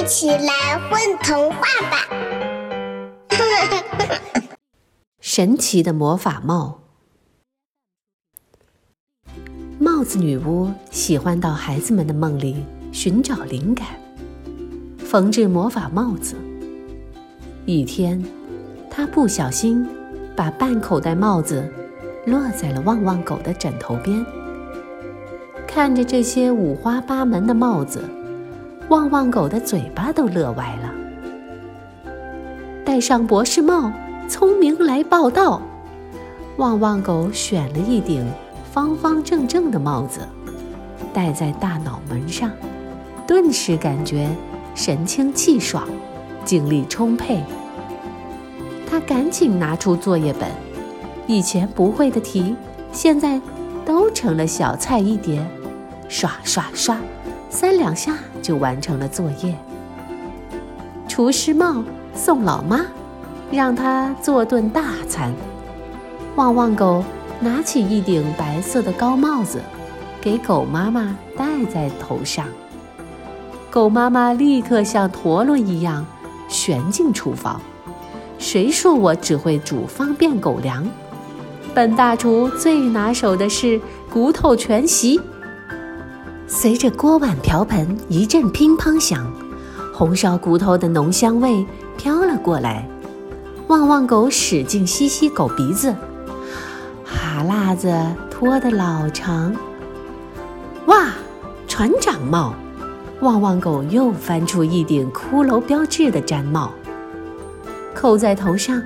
一起来混童话吧！神奇的魔法帽。帽子女巫喜欢到孩子们的梦里寻找灵感，缝制魔法帽子。一天，她不小心把半口袋帽子落在了旺旺狗的枕头边。看着这些五花八门的帽子，旺旺狗的嘴巴都乐歪了。戴上博士帽，聪明来报道。旺旺狗选了一顶方方正正的帽子，戴在大脑门上，顿时感觉神清气爽，精力充沛。他赶紧拿出作业本，以前不会的题，现在都成了小菜一碟。刷刷刷，三两下就完成了作业。厨师帽送老妈，让她做顿大餐。旺旺狗拿起一顶白色的高帽子，给狗妈妈戴在头上。狗妈妈立刻像陀螺一样旋进厨房。谁说我只会煮方便狗粮？本大厨最拿手的是骨头全席。随着锅碗瓢盆一阵乒乓响，红烧骨头的浓香味飘了过来。旺旺狗使劲吸吸狗鼻子，哈喇子拖得老长。哇，船长帽！旺旺狗又翻出一顶骷髅标志的毡帽，扣在头上。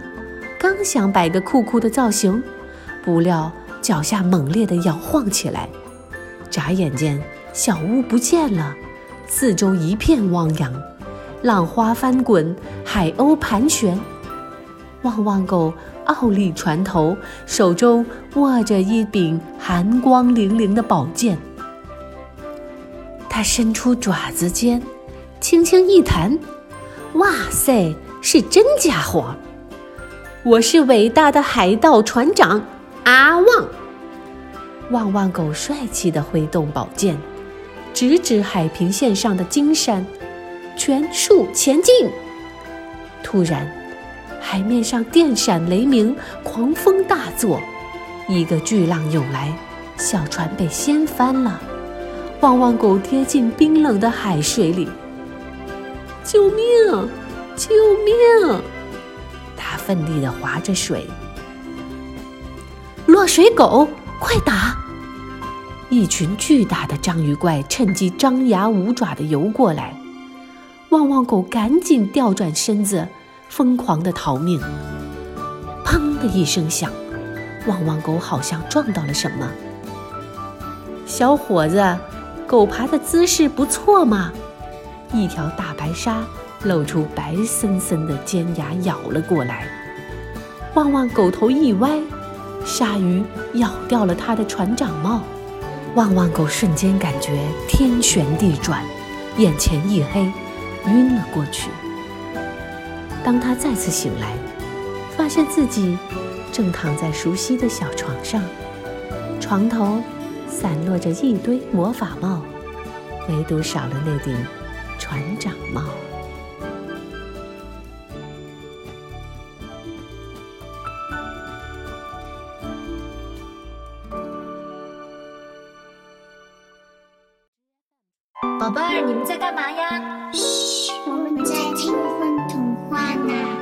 刚想摆个酷酷的造型，不料脚下猛烈地摇晃起来，眨眼间。小屋不见了，四周一片汪洋，浪花翻滚，海鸥盘旋。旺旺狗傲立船头，手中握着一柄寒光凛凛的宝剑。他伸出爪子尖，轻轻一弹，哇塞，是真家伙！我是伟大的海盗船长阿旺。旺旺狗帅气地挥动宝剑。直指海平线上的金山，全速前进！突然，海面上电闪雷鸣，狂风大作，一个巨浪涌来，小船被掀翻了。旺旺狗跌进冰冷的海水里，救命！救命！它奋力地划着水。落水狗，快打！一群巨大的章鱼怪趁机张牙舞爪地游过来，旺旺狗赶紧调转身子，疯狂地逃命。砰的一声响，旺旺狗好像撞到了什么。小伙子，狗爬的姿势不错嘛！一条大白鲨露出白森森的尖牙咬了过来，旺旺狗头一歪，鲨鱼咬掉了他的船长帽。旺旺狗瞬间感觉天旋地转，眼前一黑，晕了过去。当他再次醒来，发现自己正躺在熟悉的小床上，床头散落着一堆魔法帽，唯独少了那顶船长帽。宝贝儿你们在干嘛呀？嘘我们在听风童话呢。